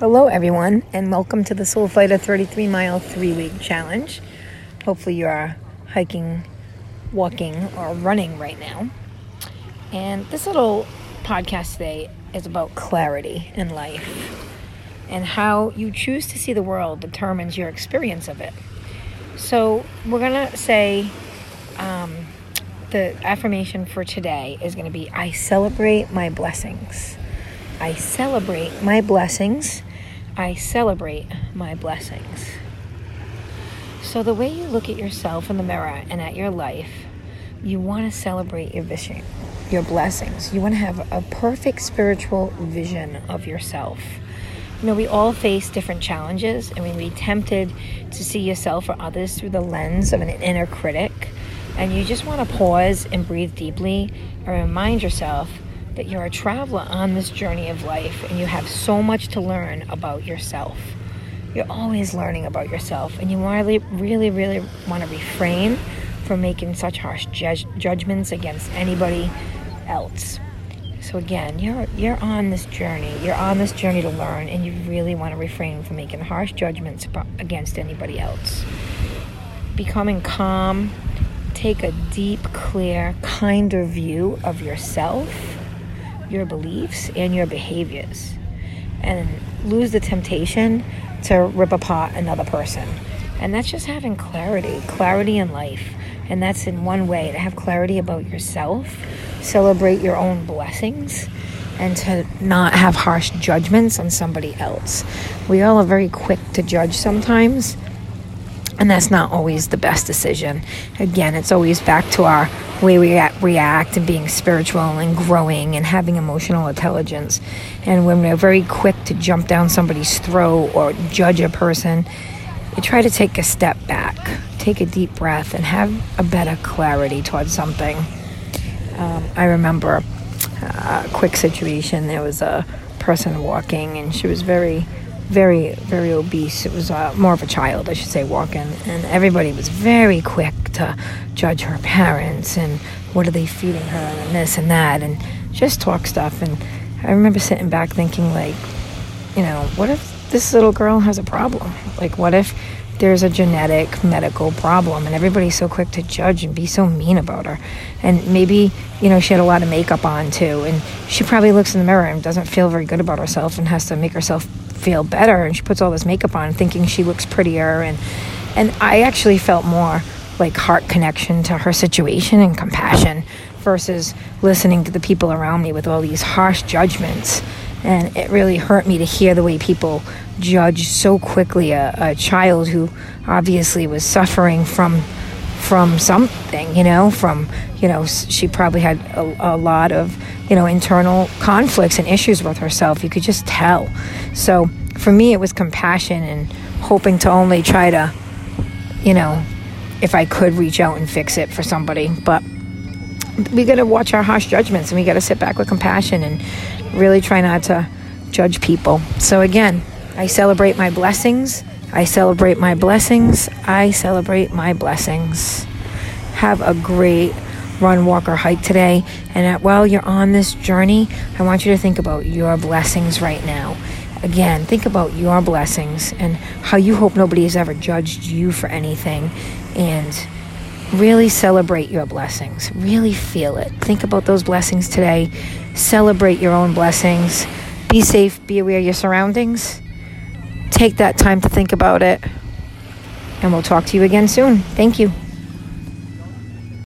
Hello, everyone, and welcome to the Soul Fighter 33 mile three week challenge. Hopefully, you are hiking, walking, or running right now. And this little podcast today is about clarity in life and how you choose to see the world determines your experience of it. So, we're going to say um, the affirmation for today is going to be I celebrate my blessings. I celebrate my blessings I celebrate my blessings. So, the way you look at yourself in the mirror and at your life, you want to celebrate your vision, your blessings. You want to have a perfect spiritual vision of yourself. You know, we all face different challenges, and we be tempted to see yourself or others through the lens of an inner critic. And you just want to pause and breathe deeply and remind yourself that you're a traveler on this journey of life and you have so much to learn about yourself. You're always learning about yourself, and you really, really, really want to refrain from making such harsh ju- judgments against anybody else. So again, you're you're on this journey. You're on this journey to learn, and you really want to refrain from making harsh judgments against anybody else. Becoming calm, take a deep, clear, kinder view of yourself your beliefs and your behaviors and lose the temptation to rip apart another person. And that's just having clarity, clarity in life. And that's in one way to have clarity about yourself, celebrate your own blessings, and to not have harsh judgments on somebody else. We all are very quick to judge sometimes, and that's not always the best decision. Again, it's always back to our way we react and being spiritual and growing and having emotional intelligence. And when we're very quick to jump down somebody's throat or judge a person, you try to take a step back, take a deep breath, and have a better clarity towards something. Um, I remember a quick situation. There was a person walking, and she was very very, very obese. It was uh, more of a child, I should say, walking. And everybody was very quick to judge her parents and what are they feeding her and this and that and just talk stuff. And I remember sitting back thinking, like, you know, what if this little girl has a problem? Like, what if there's a genetic medical problem and everybody's so quick to judge and be so mean about her and maybe you know she had a lot of makeup on too and she probably looks in the mirror and doesn't feel very good about herself and has to make herself feel better. And she puts all this makeup on thinking she looks prettier. And and I actually felt more like heart connection to her situation and compassion versus listening to the people around me with all these harsh judgments. And it really hurt me to hear the way people judge so quickly a, a child who obviously was suffering from from something you know from you know she probably had a, a lot of you know internal conflicts and issues with herself you could just tell so for me, it was compassion and hoping to only try to, you know, if I could reach out and fix it for somebody. But we got to watch our harsh judgments and we got to sit back with compassion and really try not to judge people. So, again, I celebrate my blessings. I celebrate my blessings. I celebrate my blessings. Have a great run, walk, or hike today. And uh, while you're on this journey, I want you to think about your blessings right now. Again, think about your blessings and how you hope nobody has ever judged you for anything. And really celebrate your blessings. Really feel it. Think about those blessings today. Celebrate your own blessings. Be safe. Be aware of your surroundings. Take that time to think about it. And we'll talk to you again soon. Thank you.